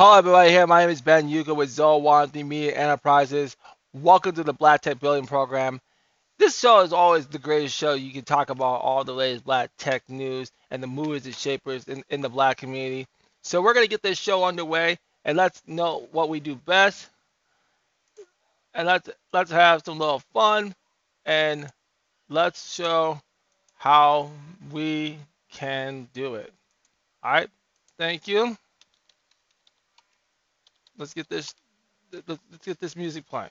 Hello, everybody. Here, my name is Ben Yuko with Zowanti Media Enterprises. Welcome to the Black Tech Building Program. This show is always the greatest show. You can talk about all the latest black tech news and the movers and shapers in, in the black community. So we're gonna get this show underway and let's know what we do best. And let's let's have some little fun and let's show how we can do it. All right. Thank you. Let's get this let's get this music playing.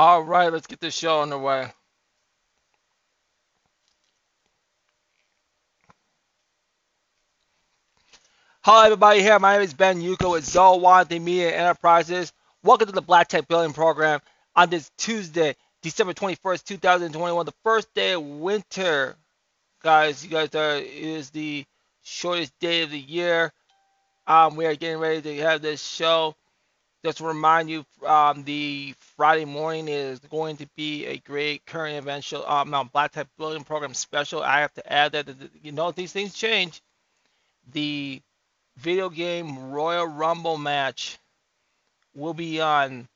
All right, let's get this show underway. Hello, everybody. Here, my name is Ben Yuko with Zowanti Media Enterprises. Welcome to the Black Tech Building Program on this Tuesday, December 21st, 2021, the first day of winter. Guys, you guys are is the shortest day of the year. Um, we are getting ready to have this show. Just to remind you, um, the Friday morning is going to be a great current event show, um, no, Black Tech Building Program special. I have to add that, you know, these things change. The video game Royal Rumble match will be on.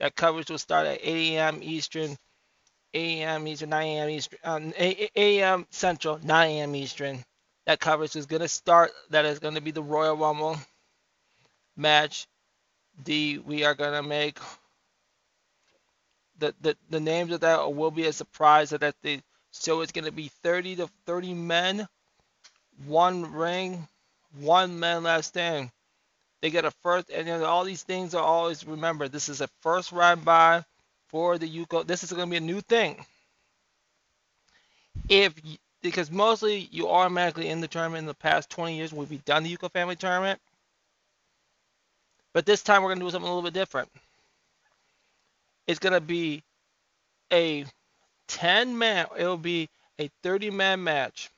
That coverage will start at 8 a.m. Eastern, 8 a.m. Eastern, 9 a.m. Eastern, um, 8 a.m. Central, 9 a.m. Eastern. That coverage is going to start. That is going to be the Royal Rumble match the we are gonna make the, the the names of that will be a surprise that the show is gonna be 30 to 30 men, one ring, one man last stand. They get a first, and you know, all these things are always remember. This is a first round by for the Yuko. This is gonna be a new thing. If because mostly you automatically in the tournament in the past 20 years we've done the Yuko family tournament but this time we're going to do something a little bit different. It's going to be a 10 man, it will be a 30 man match.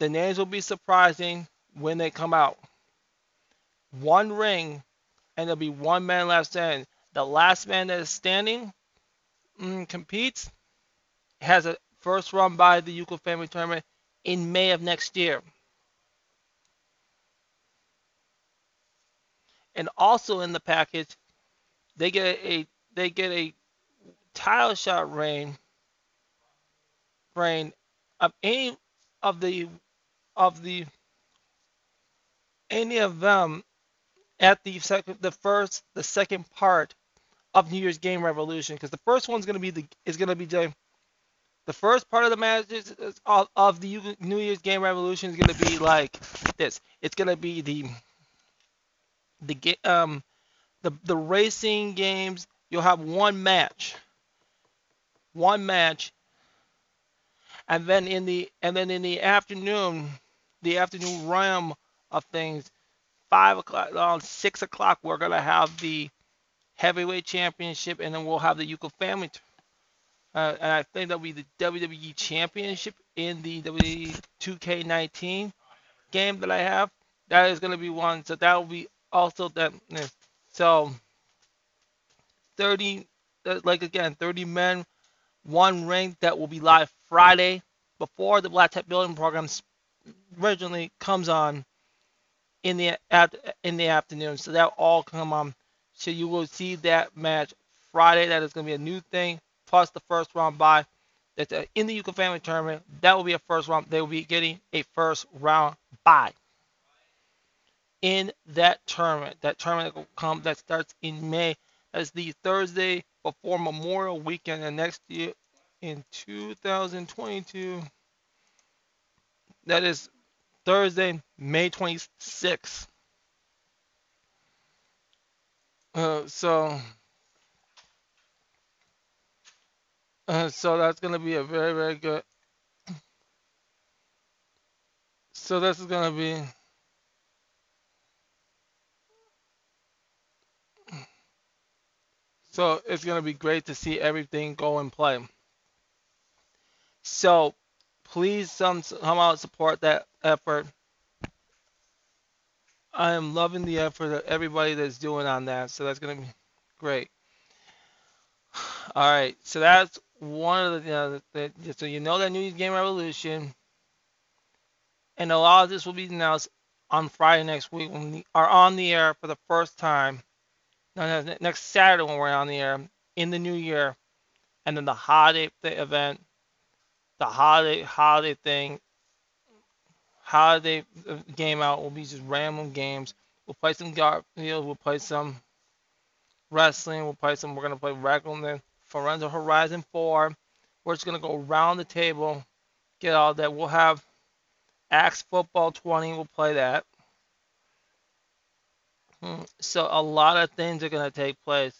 The names will be surprising when they come out. One ring, and there'll be one man left standing. The last man that is standing mm, competes, has a first run by the Yuko Family Tournament in May of next year. And also in the package they get a they get a tile shot rain rain of any of the of the any of them at the second the first the second part of New Year's Game Revolution because the first one's gonna be the is gonna be the the first part of the matches uh, of, of the New Year's Game Revolution is gonna be like this. It's gonna be the the um the the racing games you'll have one match. One match. And then in the and then in the afternoon the afternoon realm of things five o'clock on six o'clock we're gonna have the heavyweight championship and then we'll have the Yuko family uh, and I think that'll be the WWE championship in the WWE 2K19 game that I have. That is going to be one so that will be also that so 30 uh, like again 30 men one ring that will be live Friday before the Black Tech Building Program originally comes on in the in the afternoon. So that all come on. So you will see that match Friday. That is going to be a new thing. Plus the first round bye. That's in the Yuko Family Tournament. That will be a first round. They will be getting a first round bye in that tournament. That tournament will come that starts in May. That's the Thursday before Memorial Weekend and next year in 2022. That is Thursday, May 26th. Uh, so, uh, so that's gonna be a very, very good. So this is gonna be. So it's gonna be great to see everything go and play. So please some somehow support that effort. I am loving the effort that everybody that's doing on that. So that's gonna be great. All right, so that's one of the, you know, the so you know that New Year's Game Revolution, and a lot of this will be announced on Friday next week when we are on the air for the first time. No, no, next Saturday when we're on the air in the new year, and then the holiday event, the holiday holiday thing holiday uh, game out will be just random games. We'll play some Garfield. We'll play some wrestling. We'll play some. We're gonna play regular Forza Horizon 4. We're just gonna go around the table, get all that. We'll have Axis Football 20. We'll play that. Hmm, so a lot of things are gonna take place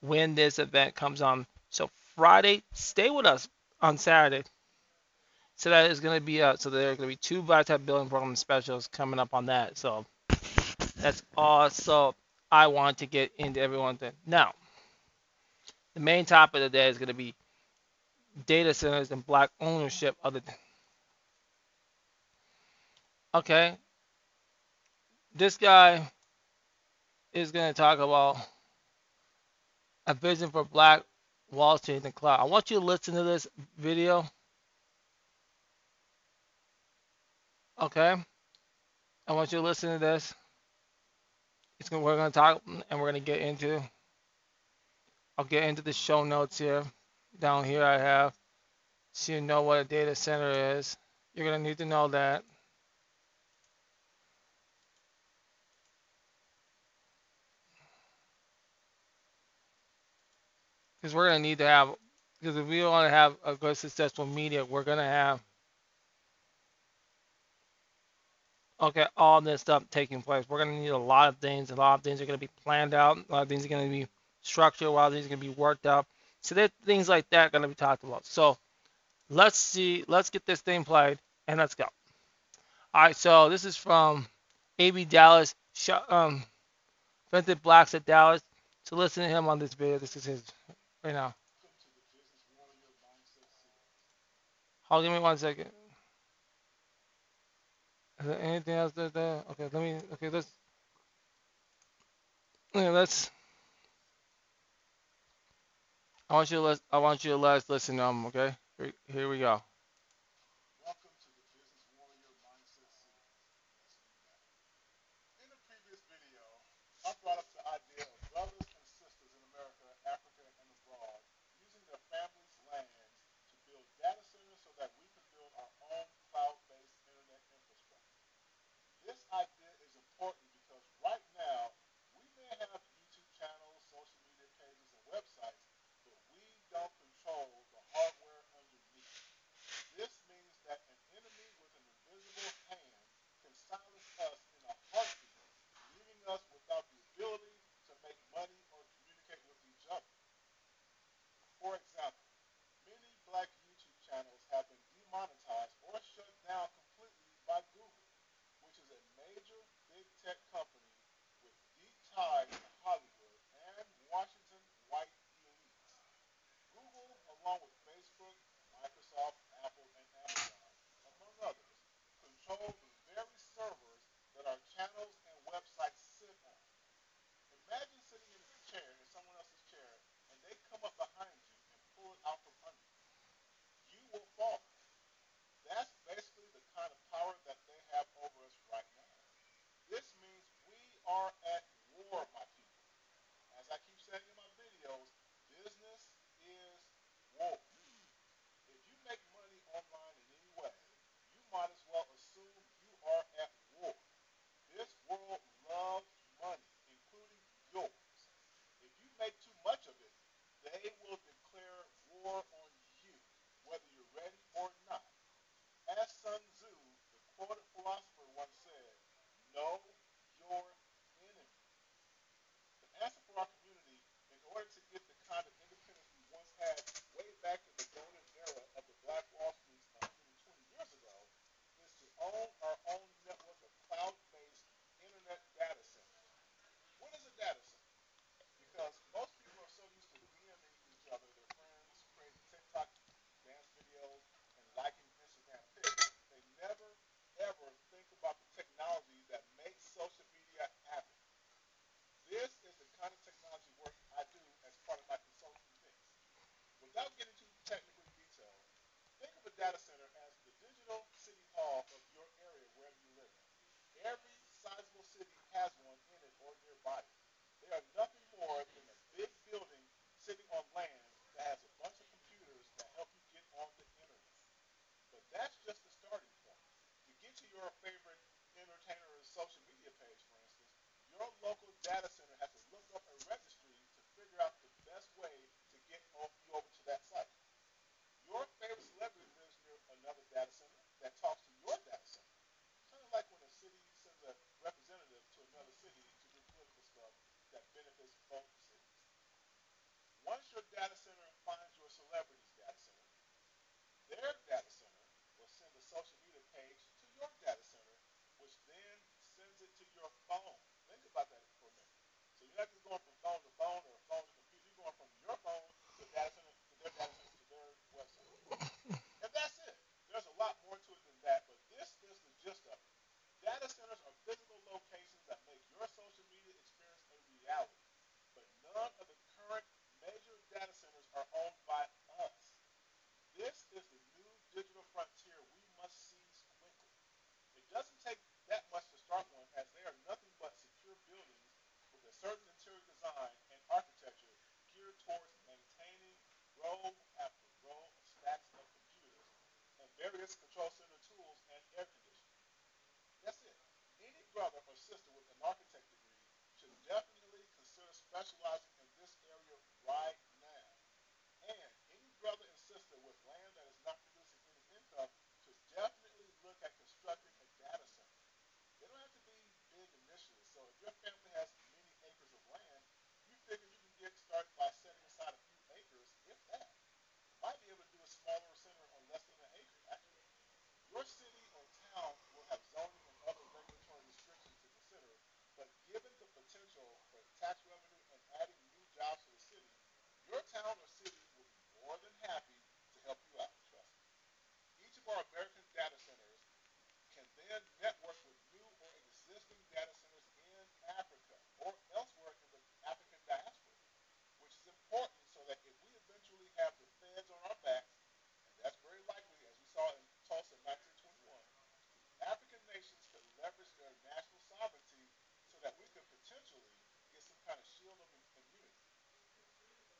when this event comes on. So Friday, stay with us on Saturday. So that is going to be uh, so there are going to be two Vitab Building Program specials coming up on that. So that's also I want to get into everyone thing. Now, the main topic of the day is going to be data centers and black ownership of the. Okay. This guy is going to talk about a vision for black Wall Street in the cloud. I want you to listen to this video. Okay. I want you to listen to this. It's gonna, we're going to talk and we're going to get into. I'll get into the show notes here. Down here I have so you know what a data center is. You're going to need to know that. Because we're going to need to have, because if we want to have a good successful media, we're going to have okay, all this stuff taking place. We're going to need a lot of things. A lot of things are going to be planned out. A lot of things are going to be structured. A lot of things are going to be worked out. So there things like that going to be talked about. So let's see. Let's get this thing played and let's go. All right. So this is from AB Dallas. Um, Vinted Blacks at Dallas. So listen to him on this video. This is his right now. Hold, give me one second. Is there anything else there? there? Okay, let me. Okay, let's. Yeah, let's. I want you to let. I want you to let us listen to them. Okay, here, here we go. valid, but none of the current major data centers are owned by us. This is the new digital frontier we must seize quickly. It doesn't take that much to start one, as they are nothing but secure buildings with a certain interior design and architecture geared towards maintaining row after row of stacks of computers and various control center tools and air conditioning. That's it. Any brother or sister with an architect specializing in this area right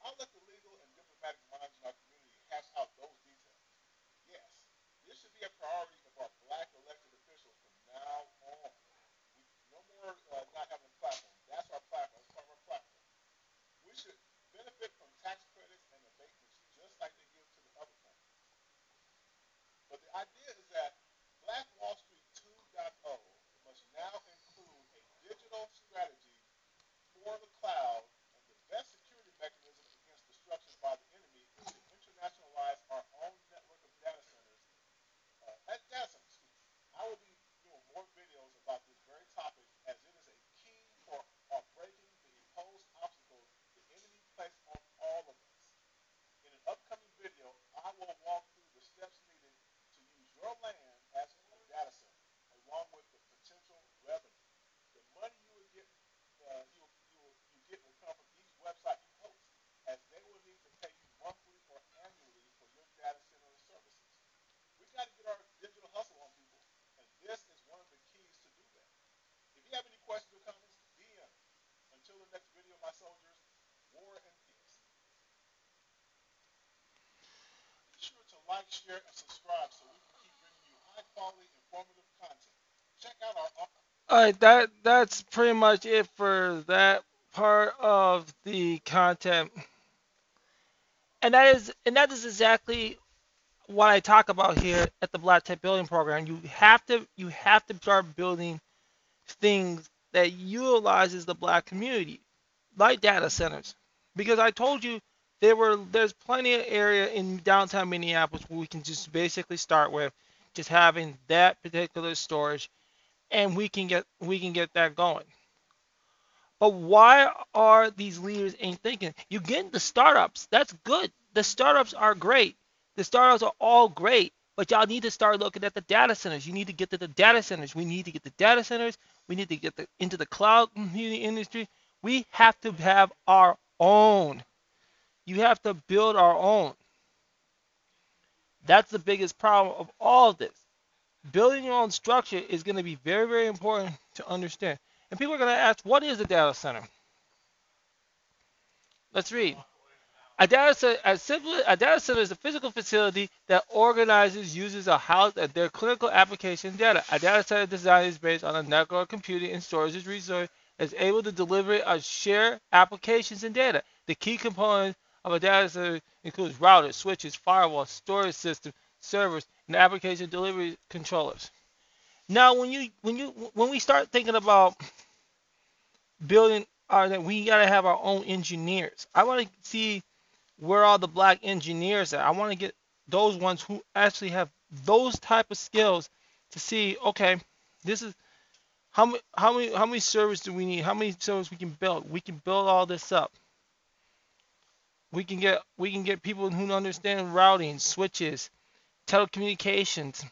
I let the legal and diplomatic minds in our community hash out those details. Yes, this should be a priority of our black elected officials from now on. We, no more uh, not having a platform. That's our platform. That's part of our platform. We should benefit from tax credits and abatements just like they give to the other countries. But the idea is that All right, that that's pretty much it for that part of the content, and that is and that is exactly what I talk about here at the Black Tech Building Program. You have to you have to start building things that utilizes the black community, like data centers, because I told you there were there's plenty of area in downtown Minneapolis where we can just basically start with just having that particular storage, and we can get we can get that going. But why are these leaders ain't thinking? You get the startups. That's good. The startups are great. The startups are all great. But y'all need to start looking at the data centers. You need to get to the data centers. We need to get the data centers. We need to get the, into the cloud computing industry. We have to have our own. You have to build our own. That's the biggest problem of all of this. Building your own structure is going to be very, very important to understand. And people are going to ask, what is a data center? Let's read. A data center, as simply, a data center is a physical facility that organizes uses, of house their clinical application data. A data center design is based on a network of computing and storage resource that is able to deliver or share applications and data. The key components of a data center includes routers, switches, firewalls, storage systems, servers, and application delivery controllers. Now, when you when you when we start thinking about building our we gotta have our own engineers. I want to see where all the black engineers are. I want to get those ones who actually have those type of skills to see. Okay, this is how many how many how many servers do we need? How many servers we can build? We can build all this up. We can get we can get people who understand routing, switches, telecommunications,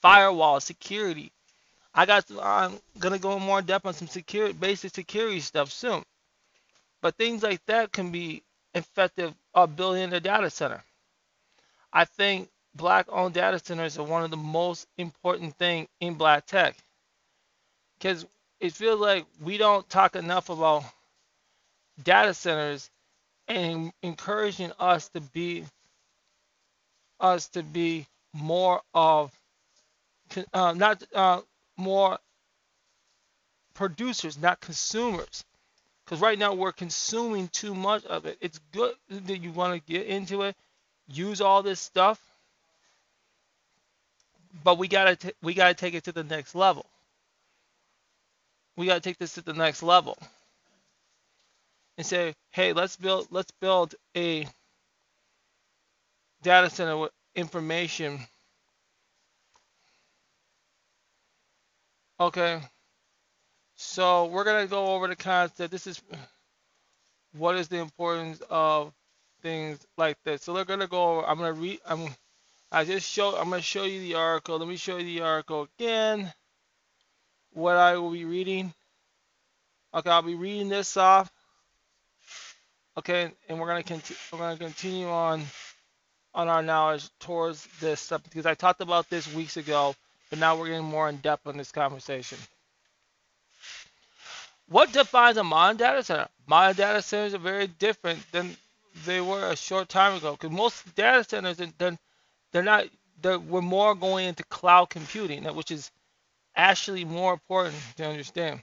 firewall, security. I got I'm gonna go in more depth on some security basic security stuff soon. But things like that can be effective of building a data center. I think black owned data centers are one of the most important thing in black tech. Because it feels like we don't talk enough about data centers and encouraging us to be us to be more of uh, not uh, more producers, not consumers. Because right now we're consuming too much of it. It's good that you want to get into it, use all this stuff, but we gotta we gotta take it to the next level. We gotta take this to the next level and say, hey, let's build let's build a data center with information. Okay. So we're gonna go over the concept. This is what is the importance of things like this. So we're gonna go over. I'm gonna read. I'm. I just show. I'm gonna show you the article. Let me show you the article again. What I will be reading. Okay, I'll be reading this off. Okay, and we're gonna continue. We're gonna continue on on our knowledge towards this stuff because I talked about this weeks ago, but now we're getting more in depth on this conversation. What defines a modern data center? Modern data centers are very different than they were a short time ago because most data centers then they're not they're, we're more going into cloud computing, which is actually more important to understand.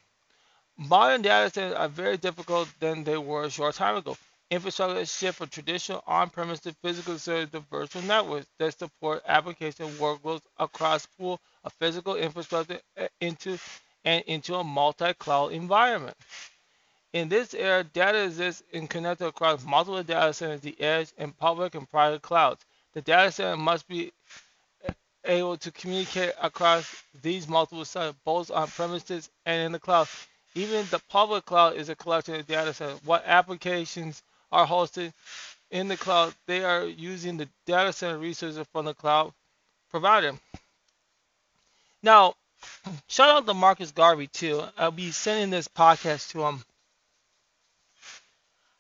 Modern data centers are very difficult than they were a short time ago. Infrastructure shift from traditional on-premises physical servers to virtual networks that support application workloads across pool of physical infrastructure eh, into and into a multi-cloud environment. In this era, data exists and connected across multiple data centers, the edge, and public and private clouds. The data center must be able to communicate across these multiple sites, both on premises and in the cloud. Even the public cloud is a collection of data centers. What applications are hosted in the cloud? They are using the data center resources from the cloud provider. Now, shout out to Marcus Garvey too. I'll be sending this podcast to him.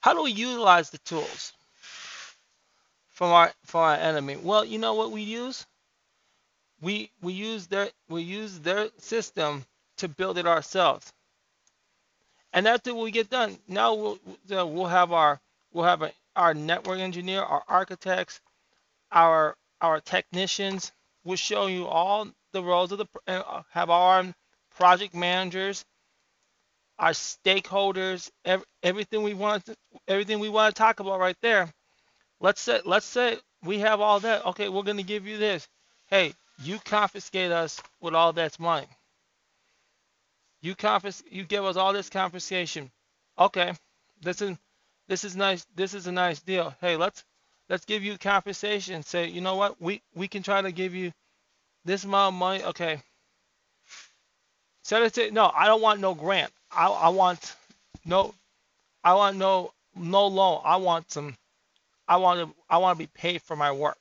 How do we utilize the tools from our from our enemy? Well, you know what we use? We we use their we use their system to build it ourselves. And after we get done, now we'll we'll have our we'll have a, our network engineer, our architects, our our technicians. We'll show you all the roles of the uh, have our project managers, our stakeholders, every, everything we want to, everything we want to talk about right there. Let's say let's say we have all that. Okay, we're gonna give you this. Hey, you confiscate us with all that's money. You confis you give us all this confiscation. Okay, this is this is nice. This is a nice deal. Hey, let's let's give you compensation. Say, you know what? We we can try to give you this amount of money. Okay. So let's say no. I don't want no grant. I I want no. I want no no loan. I want some. I want to I want to be paid for my work.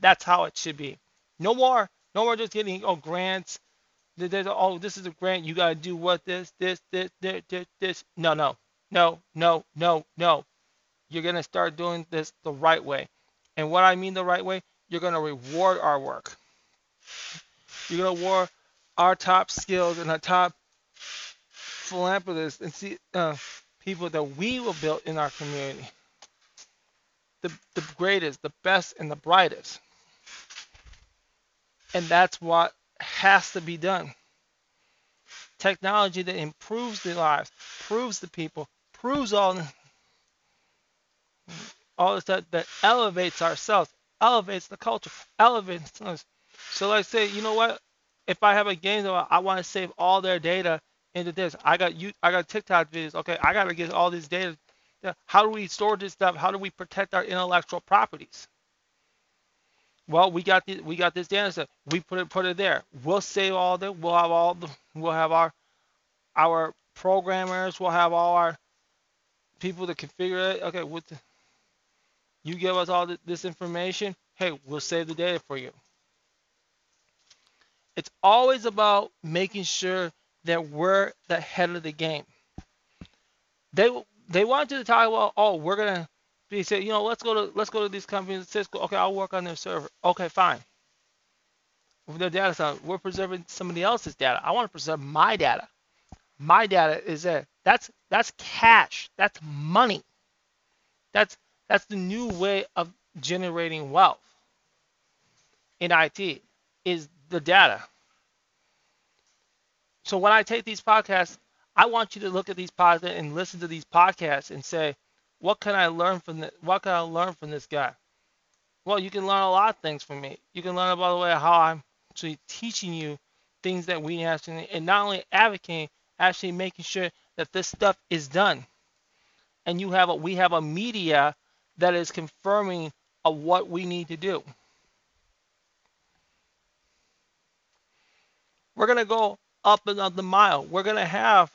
That's how it should be. No more. No more just getting oh grants there's oh this is a grant you gotta do what this this this this this, this. no no no no no no. You're gonna start doing this the right way. And what i mean the right way you're gonna reward our work. You're gonna reward our top skills and our top philanthropists and see uh, people that we will build in our community. The, the greatest the best and the brightest. And that's what has to be done. Technology that improves the lives, proves the people, proves all all the stuff that elevates ourselves, elevates the culture, elevates us. So let's say, you know what? If I have a game that I want to save all their data into this, I got you, I got TikTok videos. Okay, I got to get all this data. How do we store this stuff? How do we protect our intellectual properties? Well, we got the, we got this data set. We put it put it there. We'll save all the. We'll have all the. We'll have our our programmers. We'll have all our people to configure it. Okay, with the, you give us all this information. Hey, we'll save the data for you. It's always about making sure that we're the head of the game. They they want to talk about, oh, we're gonna he said, you know, let's go to let's go to these companies. Cisco, okay, I'll work on their server. Okay, fine. With their data we're preserving somebody else's data. I want to preserve my data. My data is there. That's that's cash. That's money. That's that's the new way of generating wealth. in IT is the data. So when I take these podcasts, I want you to look at these podcasts and listen to these podcasts and say, what can I learn from this? What can I learn from this guy? Well, you can learn a lot of things from me. You can learn about the way how I'm actually teaching you things that we actually, and not only advocating, actually making sure that this stuff is done. And you have a, we have a media that is confirming of what we need to do. We're gonna go up another mile. We're gonna have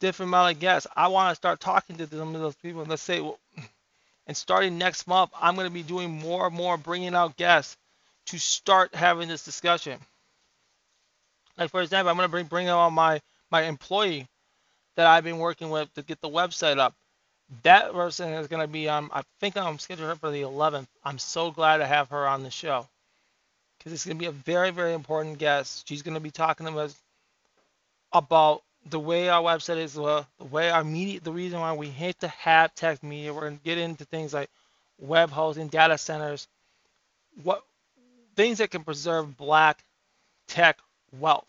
different amount of guests. I want to start talking to some of those people. Let's say, well, and starting next month, I'm gonna be doing more and more, bringing out guests to start having this discussion. Like for example, I'm gonna bring bring on my my employee that I've been working with to get the website up. That person is gonna be on. I think I'm scheduled for the 11th. I'm so glad to have her on the show because it's gonna be a very very important guest. She's gonna be talking to us about the way our website is, uh, the way our media, the reason why we hate to have tech media. We're gonna get into things like web hosting, data centers, what things that can preserve black tech wealth.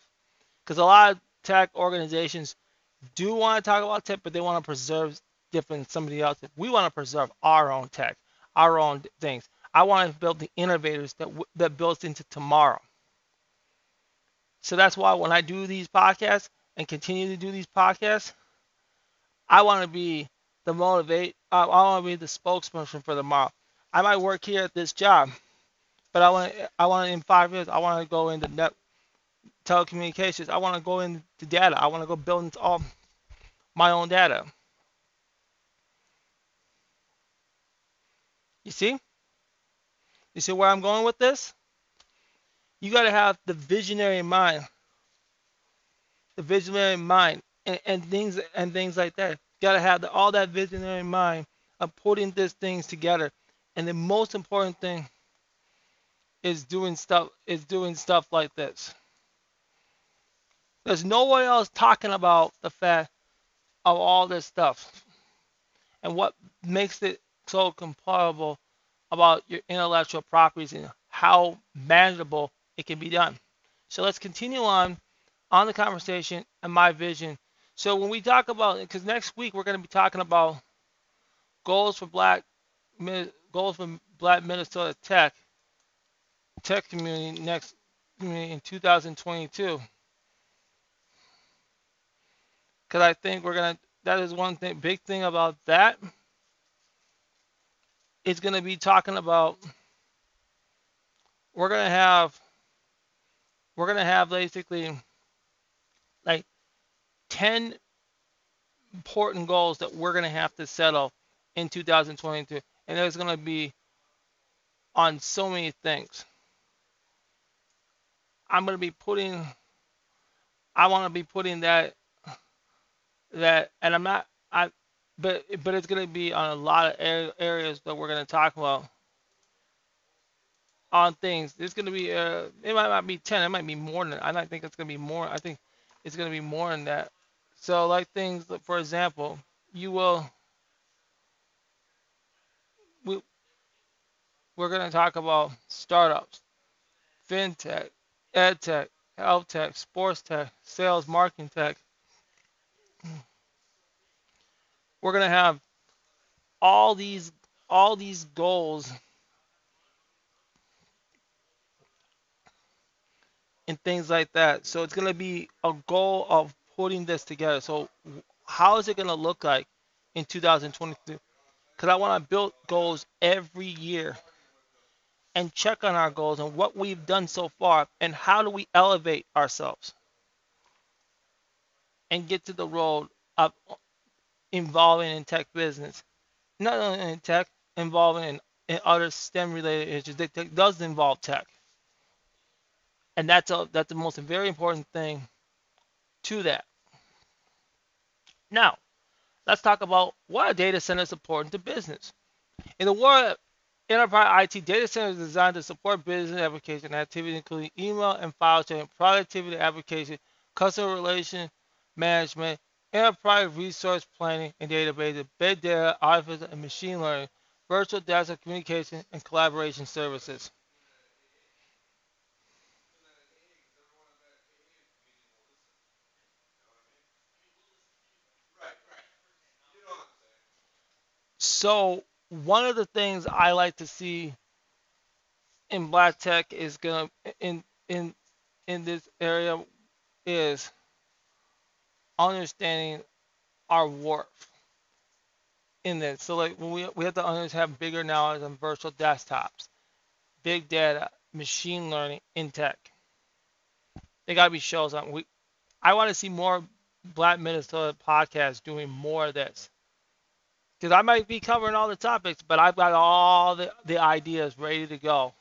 Because a lot of tech organizations do want to talk about tech, but they want to preserve different somebody else. We want to preserve our own tech, our own things. I want to build the innovators that that builds into tomorrow. So that's why when I do these podcasts and continue to do these podcasts, I want to be the motivate. Uh, I want to be the spokesperson for the mob. I might work here at this job, but I want I want in five years I want to go into net telecommunications. I want to go into data. I want to go build all my own data. You see? You see where I'm going with this? You got to have the visionary mind. The visionary mind and, and things and things like that. You got to have the, all that visionary mind of putting these things together. And the most important thing is doing stuff is doing stuff like this. There's no one else talking about the fact of all this stuff and what makes it so comparable about your intellectual properties and how manageable it can be done. So let's continue on on the conversation and my vision. So when we talk about, because next week we're going to be talking about goals for Black goals for Black Minnesota Tech tech community next in 2022. Because I think we're gonna. That is one thing, big thing about that. It's gonna be talking about. We're gonna have. We're gonna have basically like 10 important goals that we're going to have to settle in 2022 and there's going to be on so many things I'm going to be putting, I want to be putting that, that, and I'm not, I, but, but it's going to be on a lot of areas that we're going to talk about on things. It's going to be, uh, it might not be 10, it might be more than, I think it's going to be more, I think it's going to be more than that. So like things, for example, you will, we, we're going to talk about startups, fintech, ed tech, health tech, sports tech, sales, marketing tech. We're gonna have all these all these goals and things like that. So it's gonna be a goal of putting this together. So how is it gonna look like in 2022? Because I want to build goals every year and check on our goals and what we've done so far and how do we elevate ourselves and get to the road of involving in tech business. Not only in tech, involving in, in other STEM related issues that does involve tech. And that's a, that's the most very important thing to that. Now, let's talk about why a data center is important to business. In the world Enterprise IT data centers is designed to support business application activity, including email and file sharing, productivity application, customer relation management, enterprise resource planning and database, big data, artificial and machine learning, virtual data communication, and collaboration services. So one of the things I like to see in black tech is gonna in in in this area is understanding our worth in this. So like we we have to have bigger knowledge on virtual desktops, big data, machine learning in tech. They gotta be shows on we I want to see more Black Minnesota podcasts doing more of this. Because I might be covering all the topics, but I've got all the, the ideas ready to go.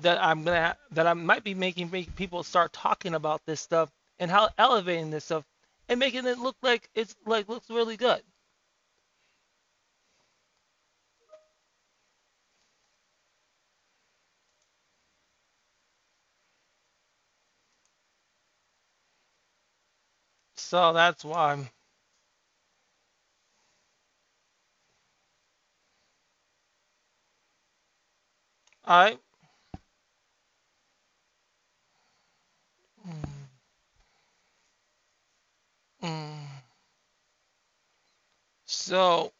That I'm gonna that I might be making people start talking about this stuff and how elevating this stuff and making it look like it's like looks really good. So that's why I'm. All right. Mm, mm. So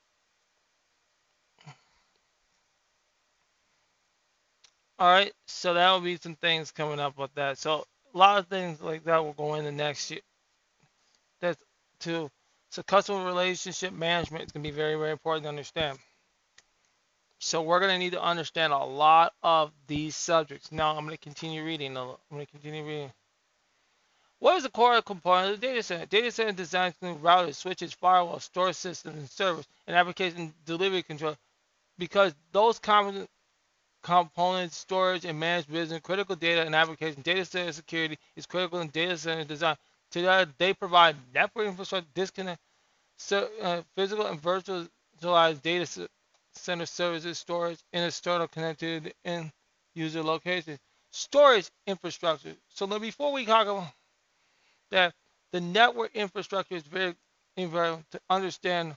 all right. So that will be some things coming up with that. So a lot of things like that will go in the next year. That's to so customer relationship management is going to be very very important to understand. So we're going to need to understand a lot of these subjects. Now I'm going to continue reading. I'm going to continue reading. What is the core component of the data center? Data center design include routers, switches, firewalls, storage systems, and servers, and application delivery control. Because those common components, storage, and managed business, critical data and application, data center security is critical in data center design. Today, they provide network infrastructure, disconnect, so, uh, physical and virtualized data center services, storage, and external connected in user locations. Storage infrastructure. So now before we talk about that, the network infrastructure is very important to understand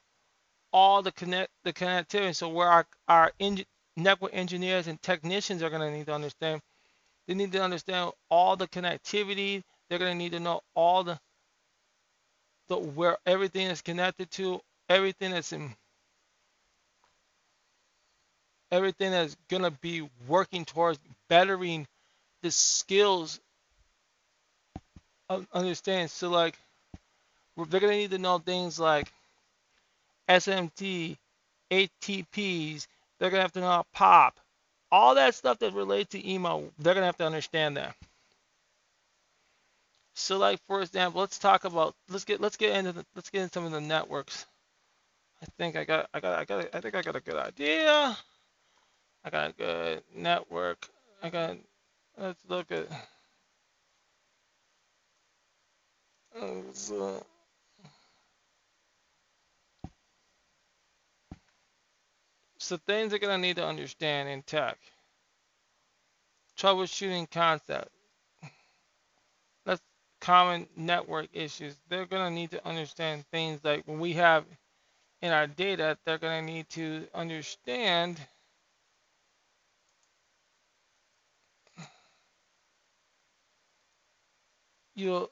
all the connect the connectivity. So where our, our network engineers and technicians are going to need to understand, they need to understand all the connectivity, they're going to need to know all the, the where everything is connected to, everything that's in everything that's going to be working towards bettering the skills understand. So like they're going to need to know things like SMT, ATPs, they're going to have to know POP, all that stuff that relates to email, they're going to have to understand that. So like for example, let's talk about let's get let's get into the, let's get into some of the networks. I think I got I got I got I think I got a good idea. I got a good network. I got let's look at so, things are gonna need to understand in tech. Troubleshooting concept common network issues. They're going to need to understand things like when we have in our data, they're going to need to understand you'll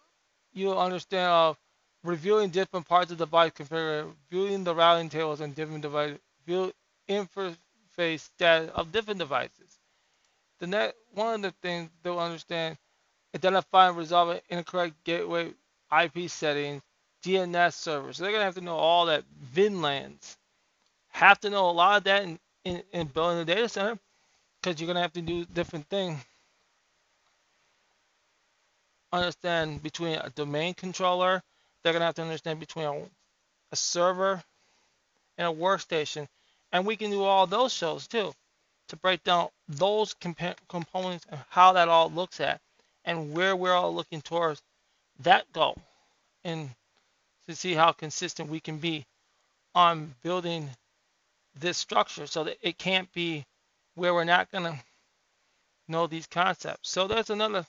you'll understand uh, of reviewing different parts of the device configuration, viewing the routing tables and different devices, view interface status of different devices. The net one of the things they'll understand identify and resolve incorrect gateway IP settings, DNS servers. So they're to have to know all that VLANs. Have to know a lot of that in, in, in building a data center because you're to have to do different things. Understand between a domain controller, they're going to have to understand between a, a server and a workstation. And we can do all those shows too to break down those comp components and how that all looks at and where we're all looking towards that goal and to see how consistent we can be on building this structure so that it can't be where we're not going to know these concepts. So that's another,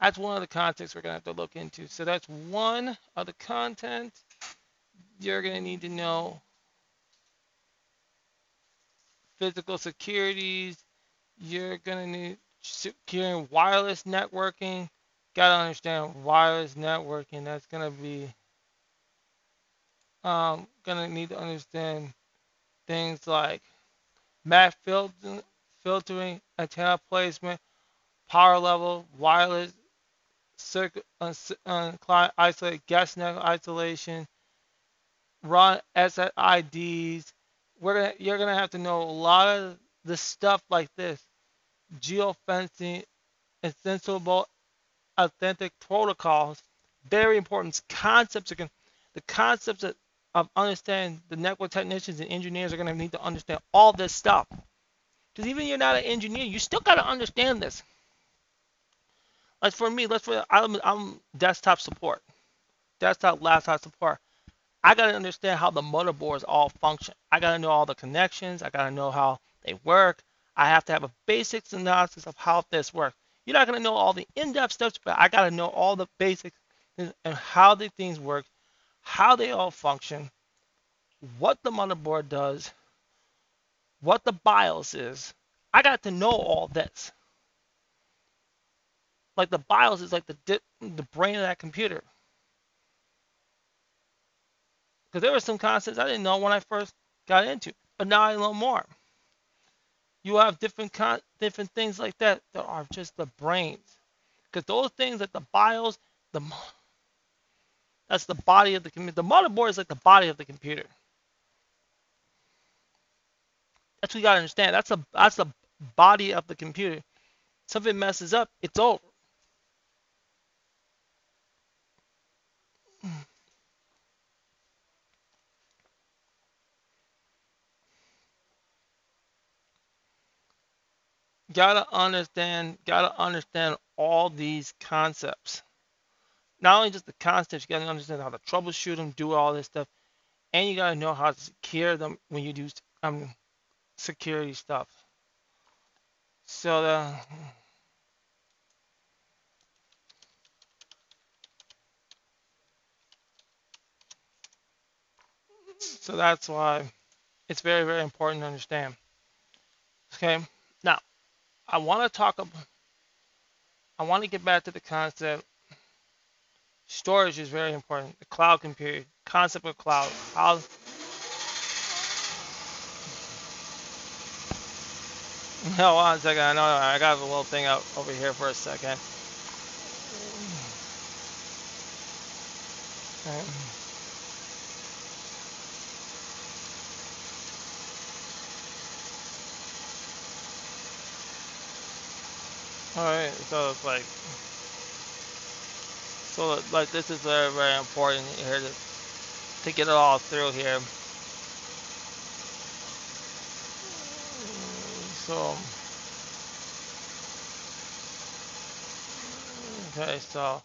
that's one of the contexts we're going to have to look into. So that's one of the content you're going to need to know. Physical securities, you're going to need securing wireless networking. Got to understand wireless networking. That's going to be um, going to need to understand things like filter, filtering, antenna placement, power level, wireless, circuit, uh, uh, client isolate, guest network isolation, run SSIDs. We're gonna, you're gonna have to know a lot of the stuff like this, geofencing, extensible, authentic protocols. Very important concepts. Again, the concepts of, of understanding the network technicians and engineers are gonna need to understand all this stuff. Because even if you're not an engineer, you still gotta understand this. Like for me, let's for I'm, I'm desktop support, desktop laptop support. I gotta understand how the motherboards all function. I gotta know all the connections. I gotta know how they work. I have to have a basic analysis of how this works. You're not gonna know all the in-depth steps, but I gotta know all the basics and how the things work, how they all function, what the motherboard does, what the BIOS is. I got to know all this. Like the BIOS is like the the brain of that computer. Because there were some concepts I didn't know when I first got into, but now I know more. You have different con- different things like that that are just the brains. Because those things like the BIOS, the that's the body of the computer. The motherboard is like the body of the computer. That's what you gotta understand. That's a that's the body of the computer. Something messes up, it's over. Gotta understand, gotta understand all these concepts. Not only just the concepts, you gotta understand how to troubleshoot them, do all this stuff, and you gotta know how to secure them when you do um security stuff. So the so that's why it's very very important to understand. Okay, now I want to talk about, I want to get back to the concept. Storage is very important. The cloud computing, concept of cloud. How, no, one second. I know I got a little thing out over here for a second. Mm. Alright, so it's like, so like this is very, very important here to, to get it all through here. So, okay, so,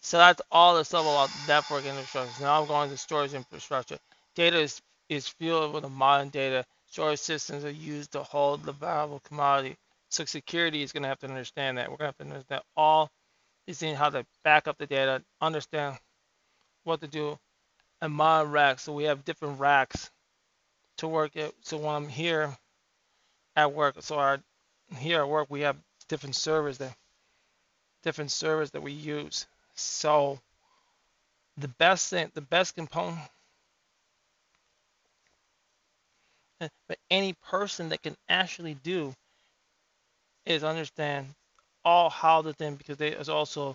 so that's all the stuff about network infrastructure. Now I'm going to storage infrastructure. Data is, is fueled with a modern data. Storage systems are used to hold the valuable commodity so security is going to have to understand that. We're going to have to understand all these things, how to back up the data, understand what to do, and mod racks. So we have different racks to work it. So when I'm here at work, so our here at work we have different servers that different servers that we use. So the best thing, the best component, eh, but any person that can actually do is understand all how the thing because there is also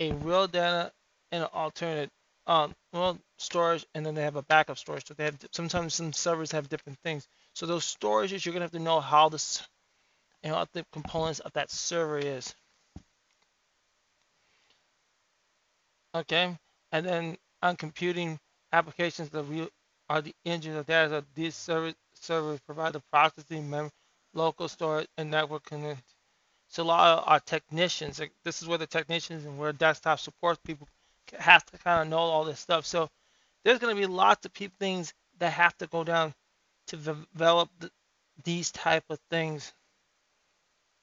a real data and an alternate um well storage and then they have a backup storage. So they have sometimes some servers have different things. So those storages you're gonna have to know how this you know what the components of that server is. Okay? And then on computing applications the real are the engines of data so these server servers provide the processing memory local storage, and network connect. So a lot of our technicians, like this is where the technicians and where desktop support people have to kind of know all this stuff. So there's going to be lots of people things that have to go down to develop the, these type of things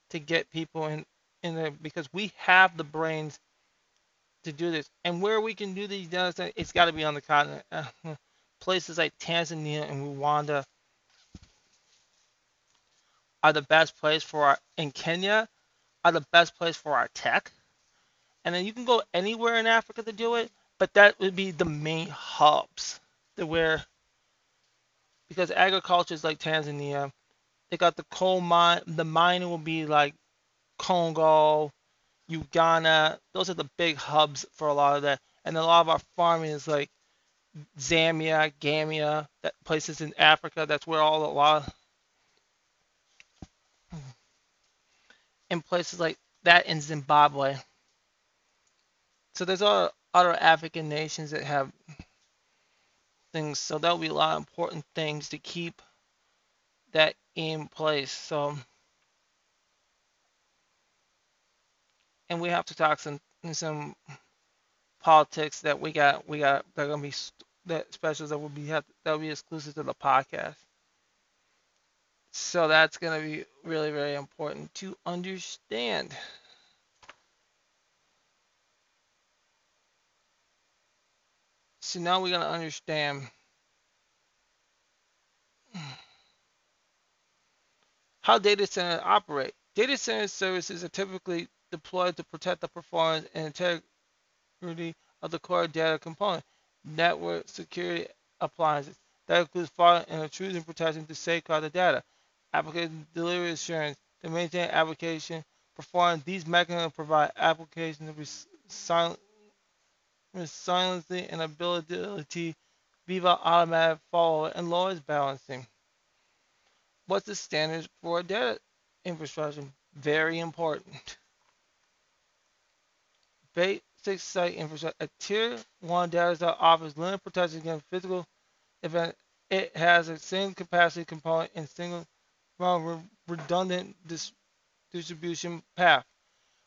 to get people in in there because we have the brains to do this. And where we can do these, it's got to be on the continent. Places like Tanzania and Rwanda are the best place for our in Kenya are the best place for our tech. And then you can go anywhere in Africa to do it, but that would be the main hubs that where because agriculture is like Tanzania. They got the coal mine. The mining will be like Congo, Uganda. Those are the big hubs for a lot of that. And a lot of our farming is like Zambia, Gambia, that places in Africa. That's where all a lot in places like that in Zimbabwe. So there's other other African nations that have things. So that will be a lot of important things to keep that in place. So, and we have to talk some some politics that we got. We got. They're gonna be that specials that will be have that will be exclusive to the podcast. So that's gonna be really very important to understand. So now we're gonna understand how data centers operate. Data center services are typically deployed to protect the performance and integrity of the core data component network security appliances. That includes file and intrusion protection to safeguard the data, application delivery assurance to maintain application performance. These mechanisms provide application resiliency and ability Viva automatic follow and load balancing. What's the standards for data infrastructure? Very important. Base six site infrastructure. A tier one data center offers limited protection against physical event. It has a single capacity component and single redundant dis distribution path.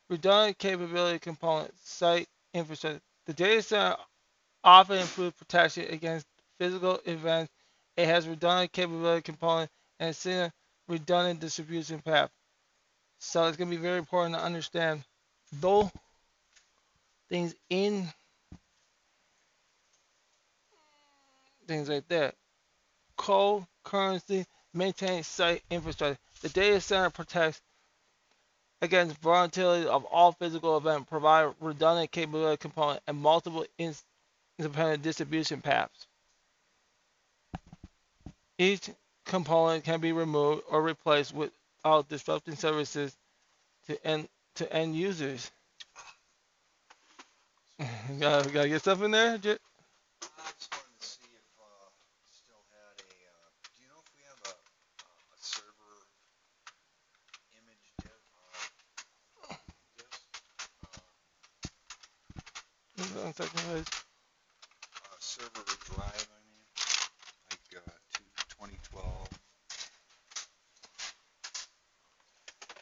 Redundant capability component site infrastructure. The data center often improves protection against physical events. It has redundant capability component and a redundant distribution path. So it's going to be very important to understand those things in things like that. Co-currency maintain site infrastructure. The data center protects against volatility of all physical events, provide redundant capability component and multiple independent distribution paths. Each component can be removed or replaced without disrupting services to end to end users. gotta, gotta get stuff in there. J- I just wanted to see if, uh, still had a, uh, do you know if we have a, a server image disk, uh, disk? Uh, One second, guys. uh, server drive, I mean, like, uh, two, twenty twelve.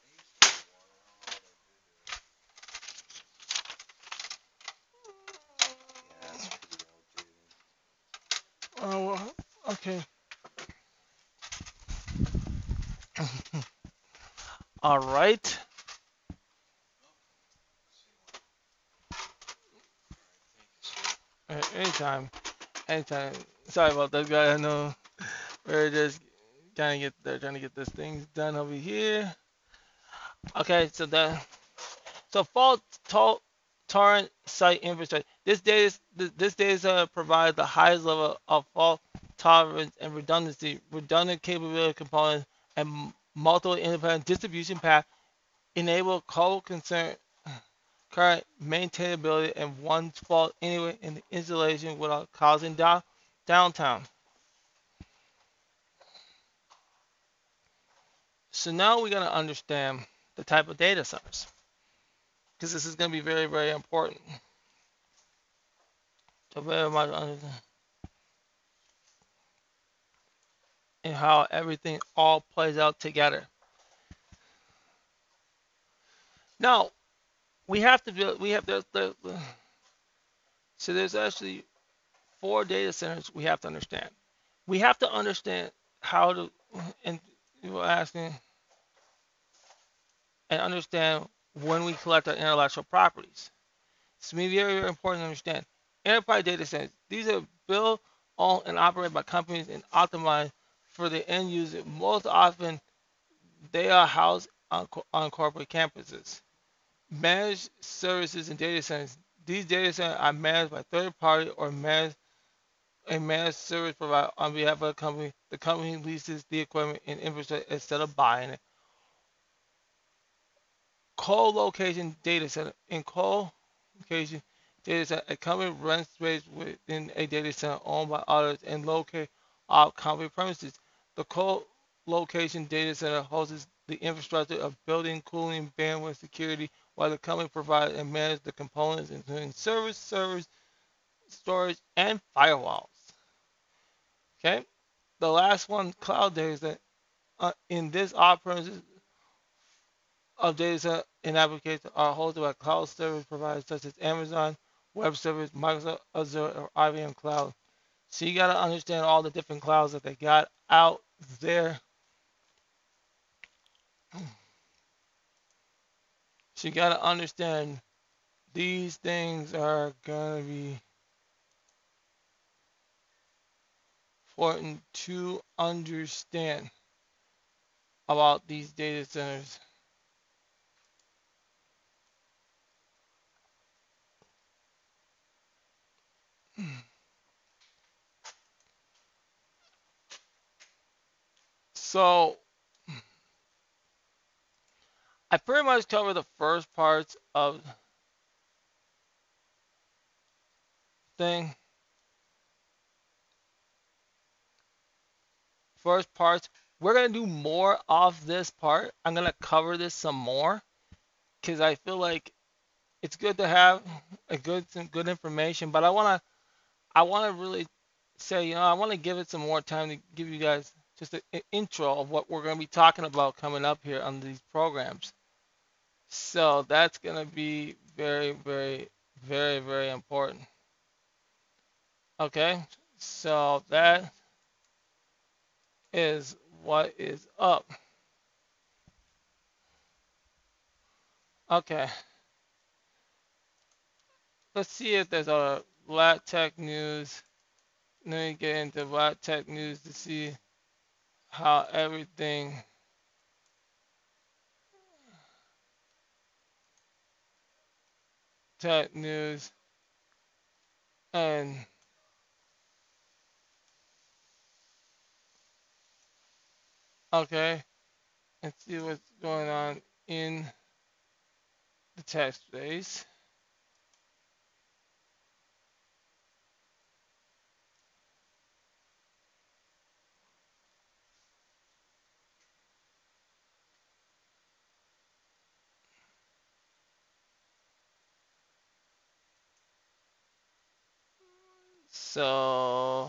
They used to have one, I don't know how they did it. Yeah, it's pretty outdated. Oh, well, okay. All right. Let's see one. Alright, thank you, sir. A- Anytime. Anytime. Sorry about that, guy. I know we're just trying to get there, trying to get this thing done over here. Okay, so that so fault to- torrent site infrastructure. This data is- th- this data uh, provides the highest level of fault tolerance and redundancy, redundant capability components, and multiple independent distribution paths enable co-concern current maintainability and one fault anywhere in the installation without causing down downtime. So now we're going to understand the type of data centers because this is going to be very, very important. So very much understand and how everything all plays out together. Now, we have to build. we have there's there, so there's actually four data centers we have to understand. We have to understand how to and you were asking and understand when we collect our intellectual properties. It's very, very important to understand. Enterprise data centers, these are built, owned, and operated by companies and optimized for the end user. Most often, they are housed on, on corporate campuses. Managed services and data centers. These data centers are managed by third party or managed a managed service provider on behalf of the company. The company leases the equipment and infrastructure instead of buying it. Co-location data center. In co-location data center, a company rents space within a data center owned by others and locate off company premises. The co-location data center hosts the infrastructure of building, cooling, bandwidth, security, while the company provides and manages the components, including servers, servers, storage, and firewalls. Okay, the last one, cloud data center. Uh, in this on-premises of data center and applications are hosted by cloud service providers such as Amazon Web Service, Microsoft Azure, or IBM Cloud. So you got to understand all the different clouds that they got out there. So you got to understand these things are to be important to understand about these data centers. So I pretty much covered the first parts of thing. First parts. We're gonna do more of this part. I'm gonna cover this some more because I feel like it's good to have a good some good information. But I wanna I wanna really say you know I want to give it some more time to give you guys just an intro of what we're gonna be talking about coming up here on these programs. So that's going to be very, very, very, very important. Okay, so that is what is up. Okay. Let's see if there's a Black Tech News. Let me get into Black Tech News to see how everything tech news and okay and see what's going on in the text space. So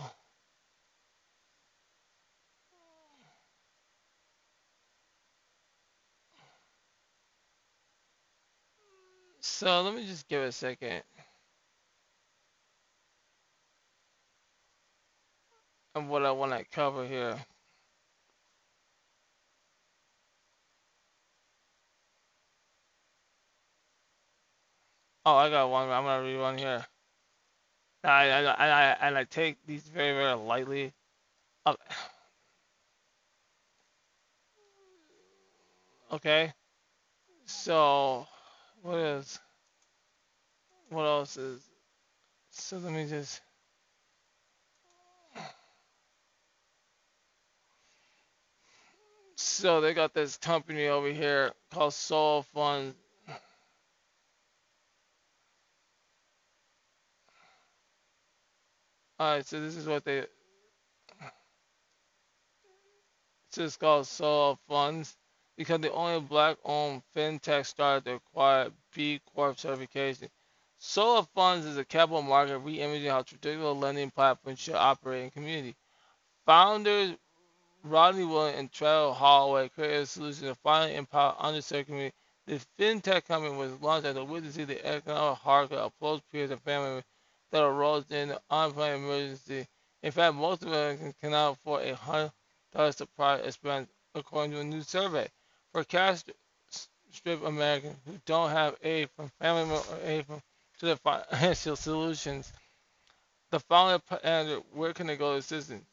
So let me just give it a second. And what I want to cover here. Oh, I got one. I'm gonna read one here. I, I, I, and I take these very, very lightly. Uh, okay. So, what is, what else is, so let me just, so they got this company over here called SoLo Funds Alright, so this is what they it's just called SoLo Funds because the only black owned fintech startup to acquire B Corp certification. SoLo Funds is a capital market re-imaging how traditional lending platforms should operate in community. Founders Rodney Williams and Trevor Holoway created a solution to finally empower underserved community. The fintech company was launched as a way to the economic hardship of close peers and family that arose in the unplanned emergency. In fact, most Americans cannot afford a hundred dollar surprise expense, according to a new survey. For cash strip Americans who don't have aid from family or aid from to their financial solutions, the following answer, where can they go to assistance?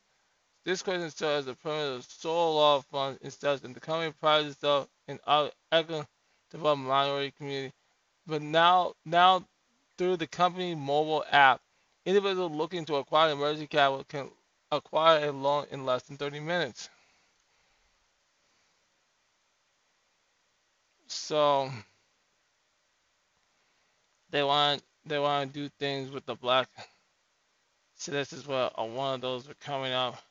This question serves as premise of SoLo Funds instead of the company prides itself in other economic minority community. But now, now through the company mobile app. Individuals looking to acquire emergency capital can acquire a loan in less than 30 minutes. So they want they want to do things with the black. Is what uh, one of those are coming up.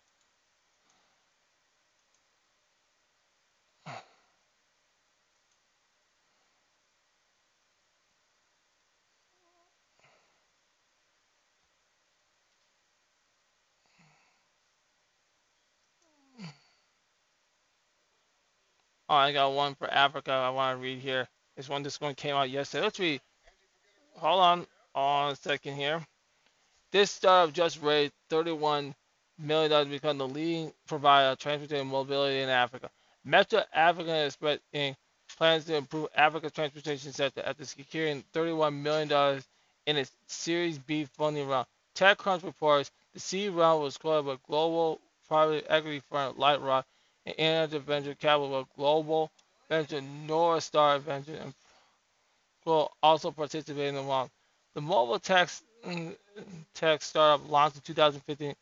Oh, I got one for Africa. I want to read here. This one, this one came out yesterday. Let's read. Hold on, on a second here. This startup just raised 31 million dollars to become the leading provider of transportation mobility in Africa. Metro Africa Xpress Inc. plans to improve Africa's transportation sector after securing 31 million dollars in its Series B funding round. TechCrunch reports the seed round was called by global private equity firm Lightrock and venture capital global venture Novastar Venture and will also participate in the round. The mobile tech, tech startup launched in 2015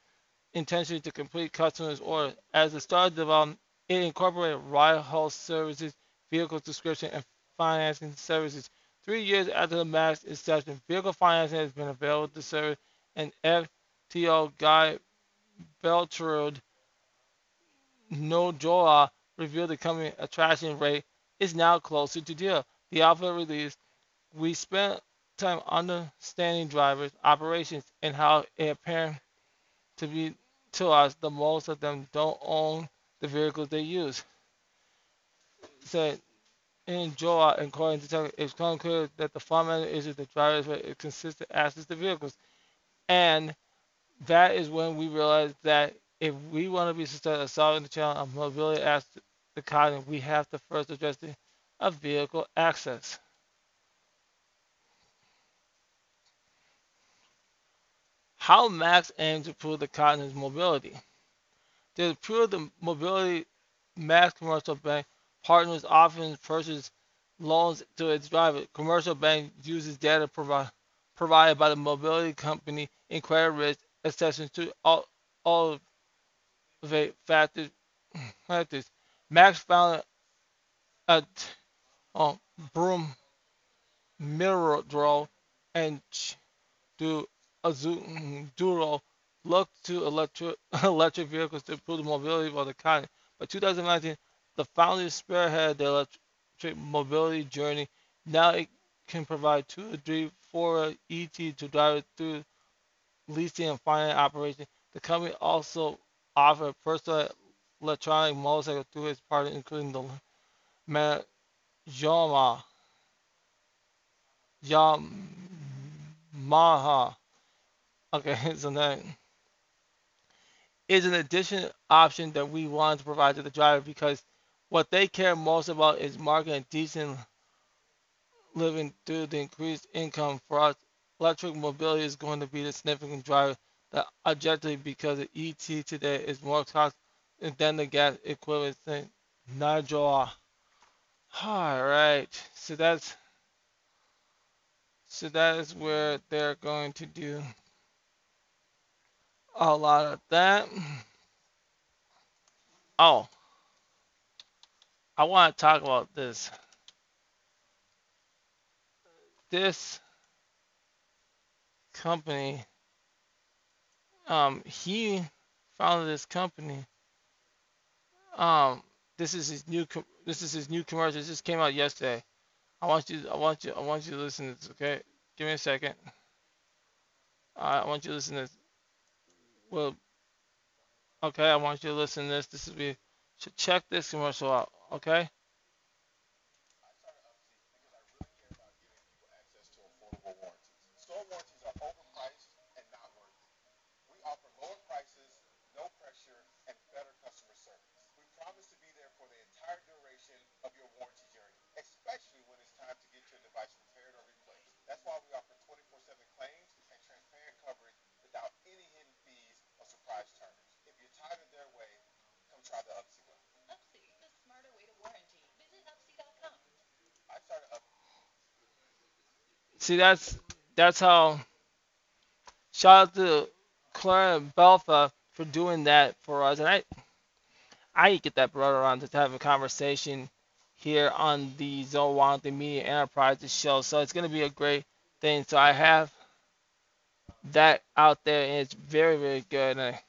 intentionally to complete customers' orders. As the startup developed, it incorporated ride haul services, vehicle subscription, and financing services. Three years after the Max inception, vehicle financing has been available to service, and FTO Guy Beltrud Nojoa revealed the coming attraction rate is now closer to zero. The alpha release, we spent time understanding drivers, operations, and how it appears to be to us the most of them don't own the vehicles they use. Said in Joa, according to tech, it's become clear that the fundamental issue the drivers with consistent access to vehicles. And that is when we realized that if we want to be successful solving the challenge of mobility as the economy, we have to first address the of vehicle access. How Max aims to improve the continent's mobility. To improve the mobility, Max Commercial Bank partners often purchase loans to its drivers. Commercial Bank uses data provi- provided by the mobility company in credit risk assessments to all, all of factors. Max found at oh, um, Broom Mirror draw and do a Duro look to electric electric vehicles to improve the mobility of the economy. By 2019, the founders spearheaded the electric mobility journey. Now it can provide two or three, four ET to drive through leasing and finance operation. The company also offers personal electronic motorcycle through its partners, including the Yamaha, Yamaha Okay, so that is an additional option that we want to provide to the driver because what they care most about is marketing a decent living through the increased income for us. Electric mobility is going to be the significant driver Uh, objectively because the ET today is more cost than the gas equivalent thing. Najwa. All right, so that's so that is where they're going to do a lot of that. Oh, I want to talk about this. This company, um, he founded this company. Um, this is his new. This is his new commercial. This just came out yesterday. I want you. I want you. I want you to listen to this. Okay, give me a second. Uh, I want you to listen to this. Well, okay, I want you to listen to this. This is be should check this commercial out, okay? See, that's that's how Shout out to Clara and Belfa for doing that for us. And I, I get that brother on to have a conversation here on the Zone Media Enterprises show. So it's going to be a great thing. So I have that out there, and it's very, very good. And I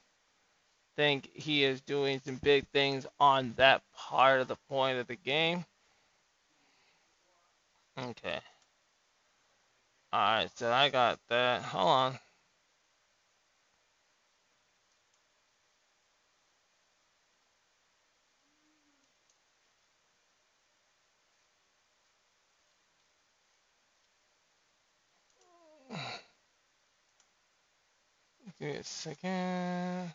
think he is doing some big things on that part of the point of the game. Okay. Alright, so I got that. Hold on. Give me a second.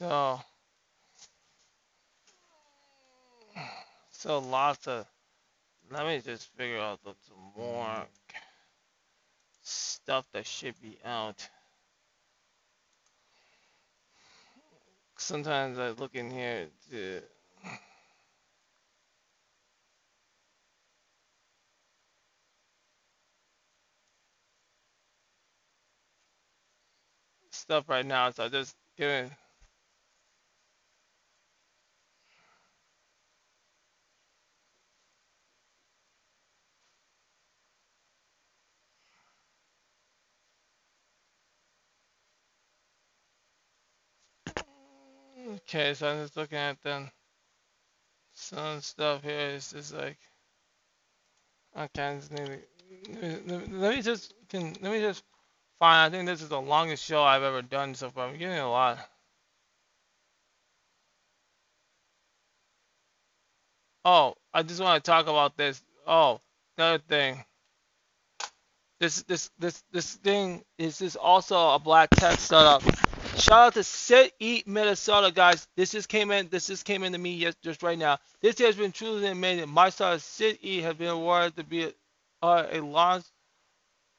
So, so lots of. Let me just figure out some more stuff that should be out. Sometimes I look in here to. Stuff right now, so I just give it. Okay, so I'm just looking at then some stuff here. It's just like okay, I just need to, let me just can let me just find. I think this is the longest show I've ever done so far. I'm getting a lot. Oh, I just want to talk about this. Oh, another thing. This this this this thing is this also a black tech startup. Shout out to Sit Eat Minnesota, guys. This just came in. This just came in to me yes, just right now. This has been truly amazing. My startup Sit Eat has been awarded to be a, uh, a launch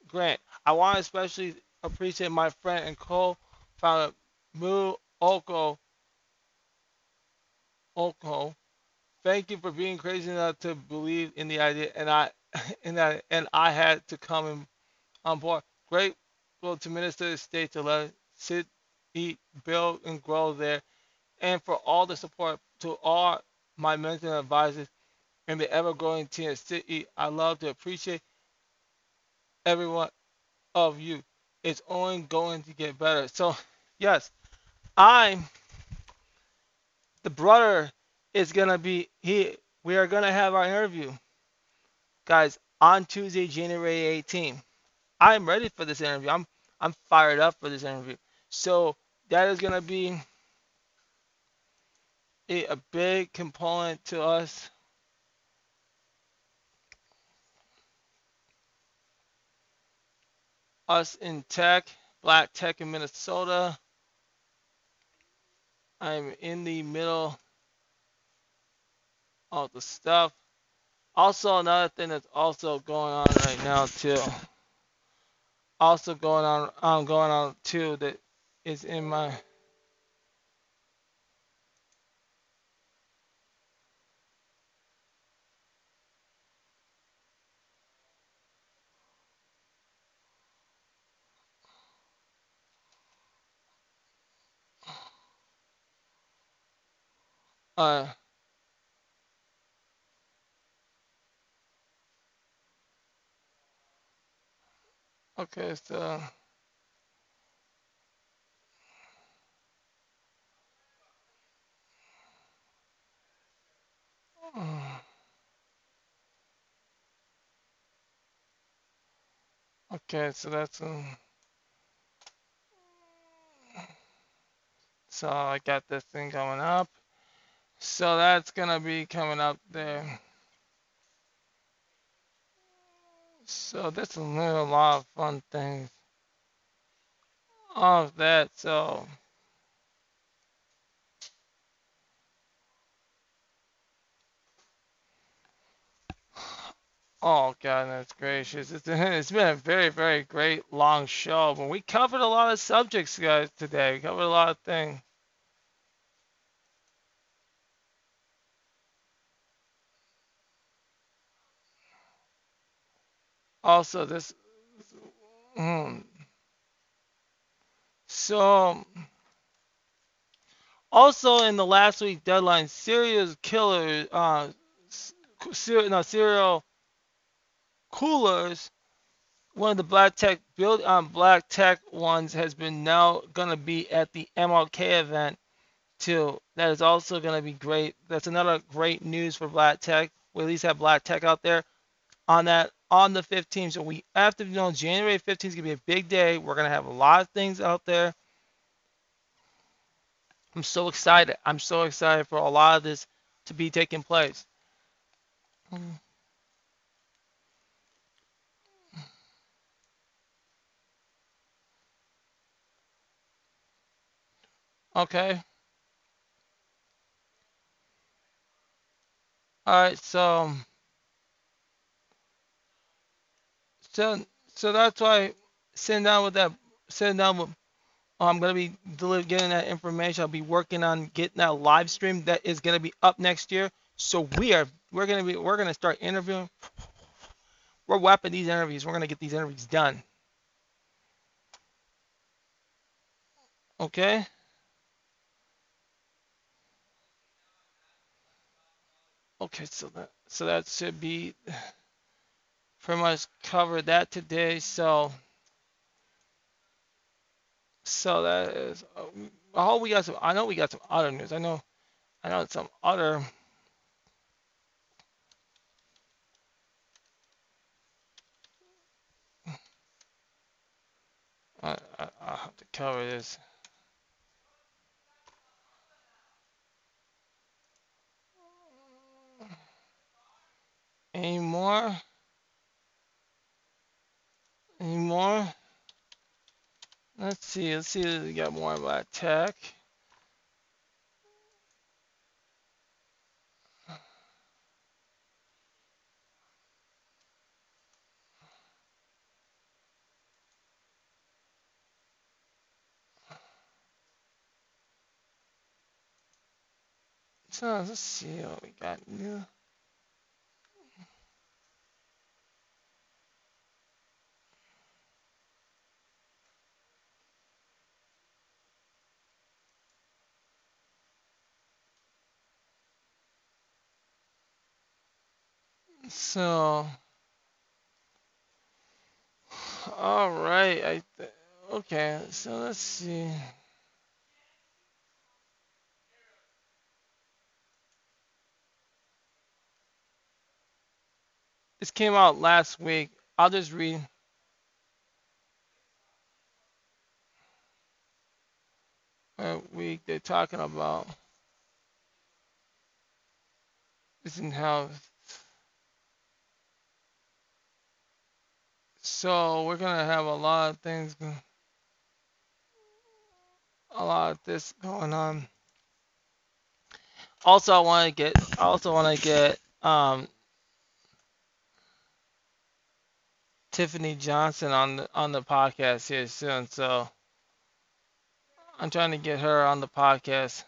grant. I want to especially appreciate my friend and co-founder Mu Oko. Oko. Thank you for being crazy enough to believe in the idea, and I, and that, and I had to come in on board. Grateful to Minnesota State to let sit eat, build, and grow there, and for all the support to all my mentor advisors and the ever-growing at City. I love to appreciate every one of you. It's only going to get better. So, yes, I'm the brother is gonna be he. We are gonna have our interview, guys, on Tuesday, January 18th. I'm ready for this interview. I'm I'm fired up for this interview. So that is going to be a, a big component to us. Us in tech, black tech in Minnesota. I'm in the middle of the stuff. Also, another thing that's also going on right now too. Also going on, um, going on too that is in my uh okay so okay so that's um so I got this thing coming up. So that's gonna be coming up there. So that's a little lot of fun things. Of that so Oh, goodness gracious. It's, been a very, very great long show, but we covered a lot of subjects, guys, today. We covered a lot of things. Also, this. mm, so, also in the last week deadline, serial killer, uh, no, serial coolers. One of the black tech build, um, black tech ones has been now gonna be at the MLK event too. That is also gonna be great. That's another great news for black tech. We at least have black tech out there on that on the 15th. So we have to know January 15th is gonna be a big day. We're gonna have a lot of things out there. I'm so excited. I'm so excited for a lot of this to be taking place. Mm, Okay. All right. So um, so so that's why sitting down with that sitting down with um, I'm gonna be getting that information. I'll be working on getting that live stream that is gonna be up next year. So we are we're gonna be we're gonna start interviewing. We're wrapping these interviews. We're gonna get these interviews done. Okay. Okay. So that so that should be pretty much cover that today. So so that is. uh, hope we got some. I know we got some other news. I know. I know some other. I, I I have to cover this. Any more? Any more? Let's see. Let's see if we got more about tech. So let's see what we got new. So, all right. I okay. So let's see. This came out last week. I'll just read. What week they're talking about this in house. So we're gonna have a lot of things, a lot of this going on. Also, I want to get. I also want to get um Tiffany Johnson on the on the podcast here soon. So I'm trying to get her on the podcast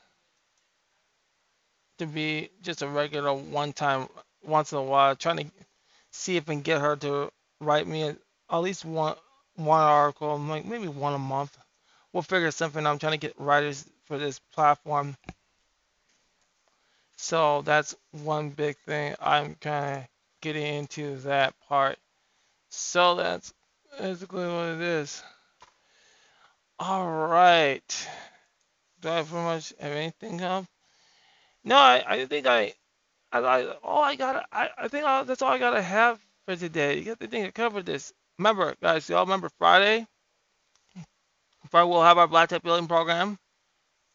to be just a regular one time, once in a while. Trying to see if I can get her to write me at least one one article, like maybe one a month. We'll figure something. out. I'm trying to get writers for this platform. So that's one big thing. I'm kind of getting into that part. So that's basically what it is. All right. Do I pretty much have anything up? No, I, I think I, I, I all I got, I, I think I, that's all I gotta have for today. You got to think I covered this. Remember, guys, y'all remember Friday? Friday we'll have our Black Tech Building program.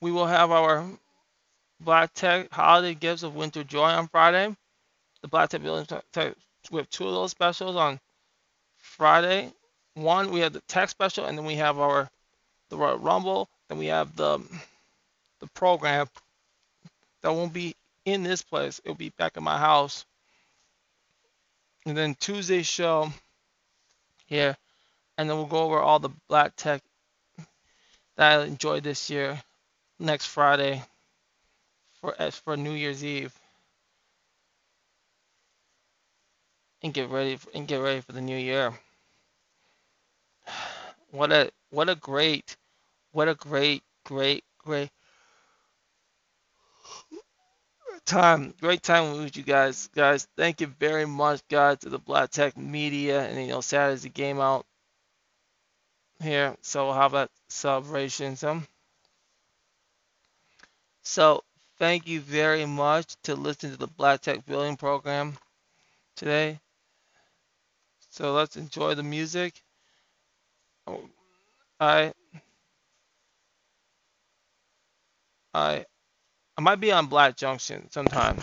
We will have our Black Tech Holiday Gifts of Winter Joy on Friday. The Black Tech Building we have two of those specials on Friday. One, we have the tech special, and then we have our the Royal Rumble. Then we have the the program that won't be in this place. It'll be back in my house. And then Tuesday show here, and then we'll go over all the black tech that I enjoyed this year next Friday for for New Year's Eve. and get ready for, and get ready for the new year. What a what a great what a great great great time great time with you guys. Guys thank you very much guys to the Black Tech Media and you know Saturday's the game out here. So we'll have that celebration so so thank you very much to listen to the Black Tech Building program today. So let's enjoy the music. Oh, I I I might be on Black Junction sometime.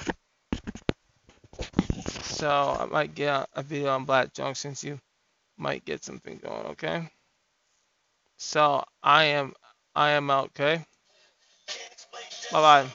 So I might get a video on Black Junction. So you might get something going, okay? So I am I am out, okay? Bye bye.